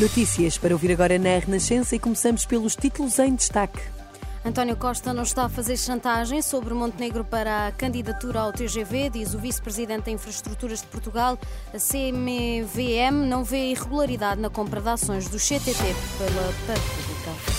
Notícias para ouvir agora na Renascença e começamos pelos títulos em destaque. António Costa não está a fazer chantagem sobre Montenegro para a candidatura ao TGV, diz o vice-presidente da Infraestruturas de Portugal. A CMVM não vê irregularidade na compra de ações do CTT pela República.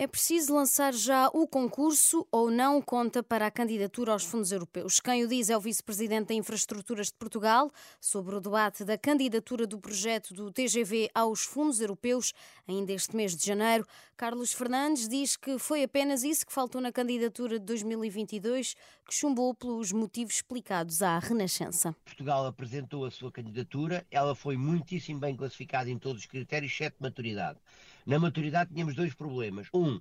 É preciso lançar já o concurso ou não conta para a candidatura aos fundos europeus? Quem o diz é o vice-presidente da Infraestruturas de Portugal sobre o debate da candidatura do projeto do TGV aos fundos europeus ainda este mês de janeiro. Carlos Fernandes diz que foi apenas isso que faltou na candidatura de 2022, que chumbou pelos motivos explicados à Renascença. Portugal apresentou a sua candidatura, ela foi muitíssimo bem classificada em todos os critérios, exceto maturidade. Na maturidade tínhamos dois problemas. Um,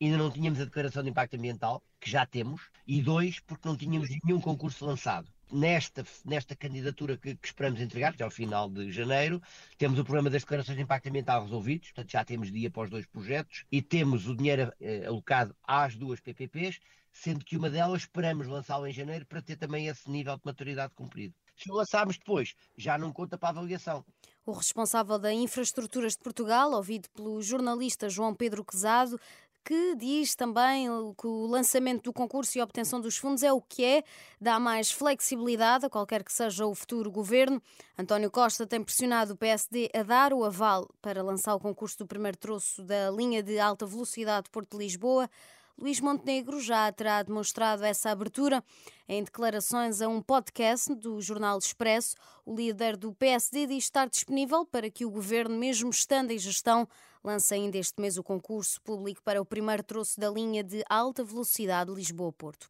ainda não tínhamos a declaração de impacto ambiental, que já temos, e dois, porque não tínhamos nenhum concurso lançado. Nesta, nesta candidatura que, que esperamos entregar, que é ao final de janeiro, temos o problema das declarações de impacto ambiental resolvidos, portanto já temos dia para os dois projetos, e temos o dinheiro eh, alocado às duas PPPs, sendo que uma delas esperamos lançá-la em janeiro para ter também esse nível de maturidade cumprido. Se o lançarmos depois, já não conta para a avaliação. O responsável da Infraestruturas de Portugal, ouvido pelo jornalista João Pedro Quezado, que diz também que o lançamento do concurso e a obtenção dos fundos é o que é, dá mais flexibilidade a qualquer que seja o futuro governo. António Costa tem pressionado o PSD a dar o aval para lançar o concurso do primeiro troço da linha de alta velocidade Porto-Lisboa. Luís Montenegro já terá demonstrado essa abertura em declarações a um podcast do Jornal Expresso. O líder do PSD diz estar disponível para que o governo, mesmo estando em gestão, lance ainda este mês o concurso público para o primeiro troço da linha de alta velocidade Lisboa-Porto.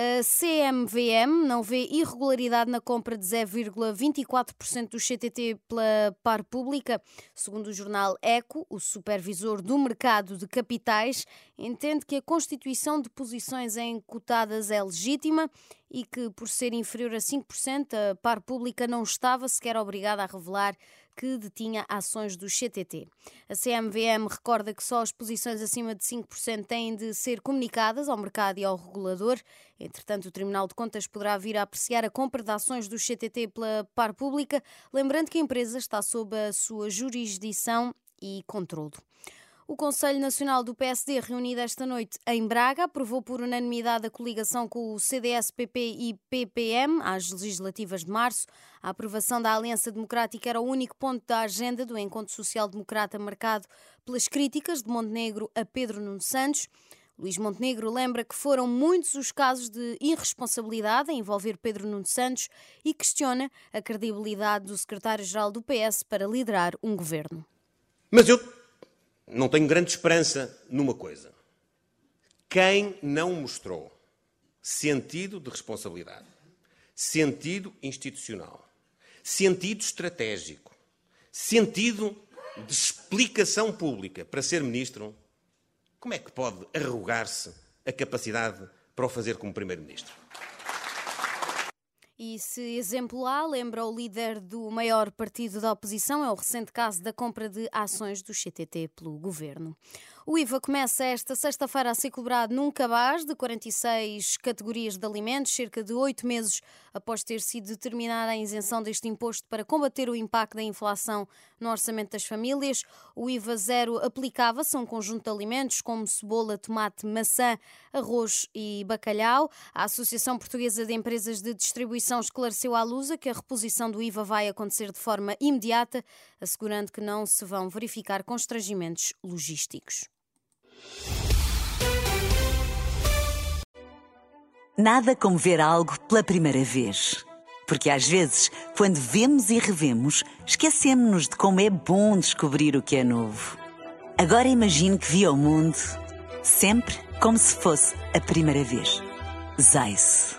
A CMVM não vê irregularidade na compra de 0,24% do CTT pela par pública. Segundo o jornal Eco, o supervisor do mercado de capitais entende que a constituição de posições em cotadas é legítima e que, por ser inferior a 5%, a par pública não estava sequer obrigada a revelar que detinha ações do CTT. A CMVM recorda que só as posições acima de 5% têm de ser comunicadas ao mercado e ao regulador. Entretanto, o Tribunal de Contas poderá vir a apreciar a compra de ações do CTT pela par pública, lembrando que a empresa está sob a sua jurisdição e controlo. O Conselho Nacional do PSD, reunido esta noite em Braga, aprovou por unanimidade a coligação com o CDS, PP e PPM às legislativas de março. A aprovação da Aliança Democrática era o único ponto da agenda do encontro social-democrata marcado pelas críticas de Montenegro a Pedro Nuno Santos. Luís Montenegro lembra que foram muitos os casos de irresponsabilidade a envolver Pedro Nuno Santos e questiona a credibilidade do secretário-geral do PS para liderar um governo. Mas eu não tenho grande esperança numa coisa. Quem não mostrou sentido de responsabilidade, sentido institucional, sentido estratégico, sentido de explicação pública para ser ministro, como é que pode arrogar-se a capacidade para o fazer como primeiro-ministro? E se exemplo A, lembra o líder do maior partido da oposição, é o recente caso da compra de ações do CTT pelo governo. O IVA começa esta sexta-feira a ser cobrado num cabaz de 46 categorias de alimentos, cerca de oito meses após ter sido determinada a isenção deste imposto para combater o impacto da inflação no orçamento das famílias. O IVA zero aplicava-se a um conjunto de alimentos como cebola, tomate, maçã, arroz e bacalhau. A Associação Portuguesa de Empresas de Distribuição esclareceu à Lusa que a reposição do IVA vai acontecer de forma imediata, assegurando que não se vão verificar constrangimentos logísticos. Nada como ver algo pela primeira vez. Porque às vezes, quando vemos e revemos, esquecemos-nos de como é bom descobrir o que é novo. Agora imagine que viu o mundo sempre como se fosse a primeira vez. Zais.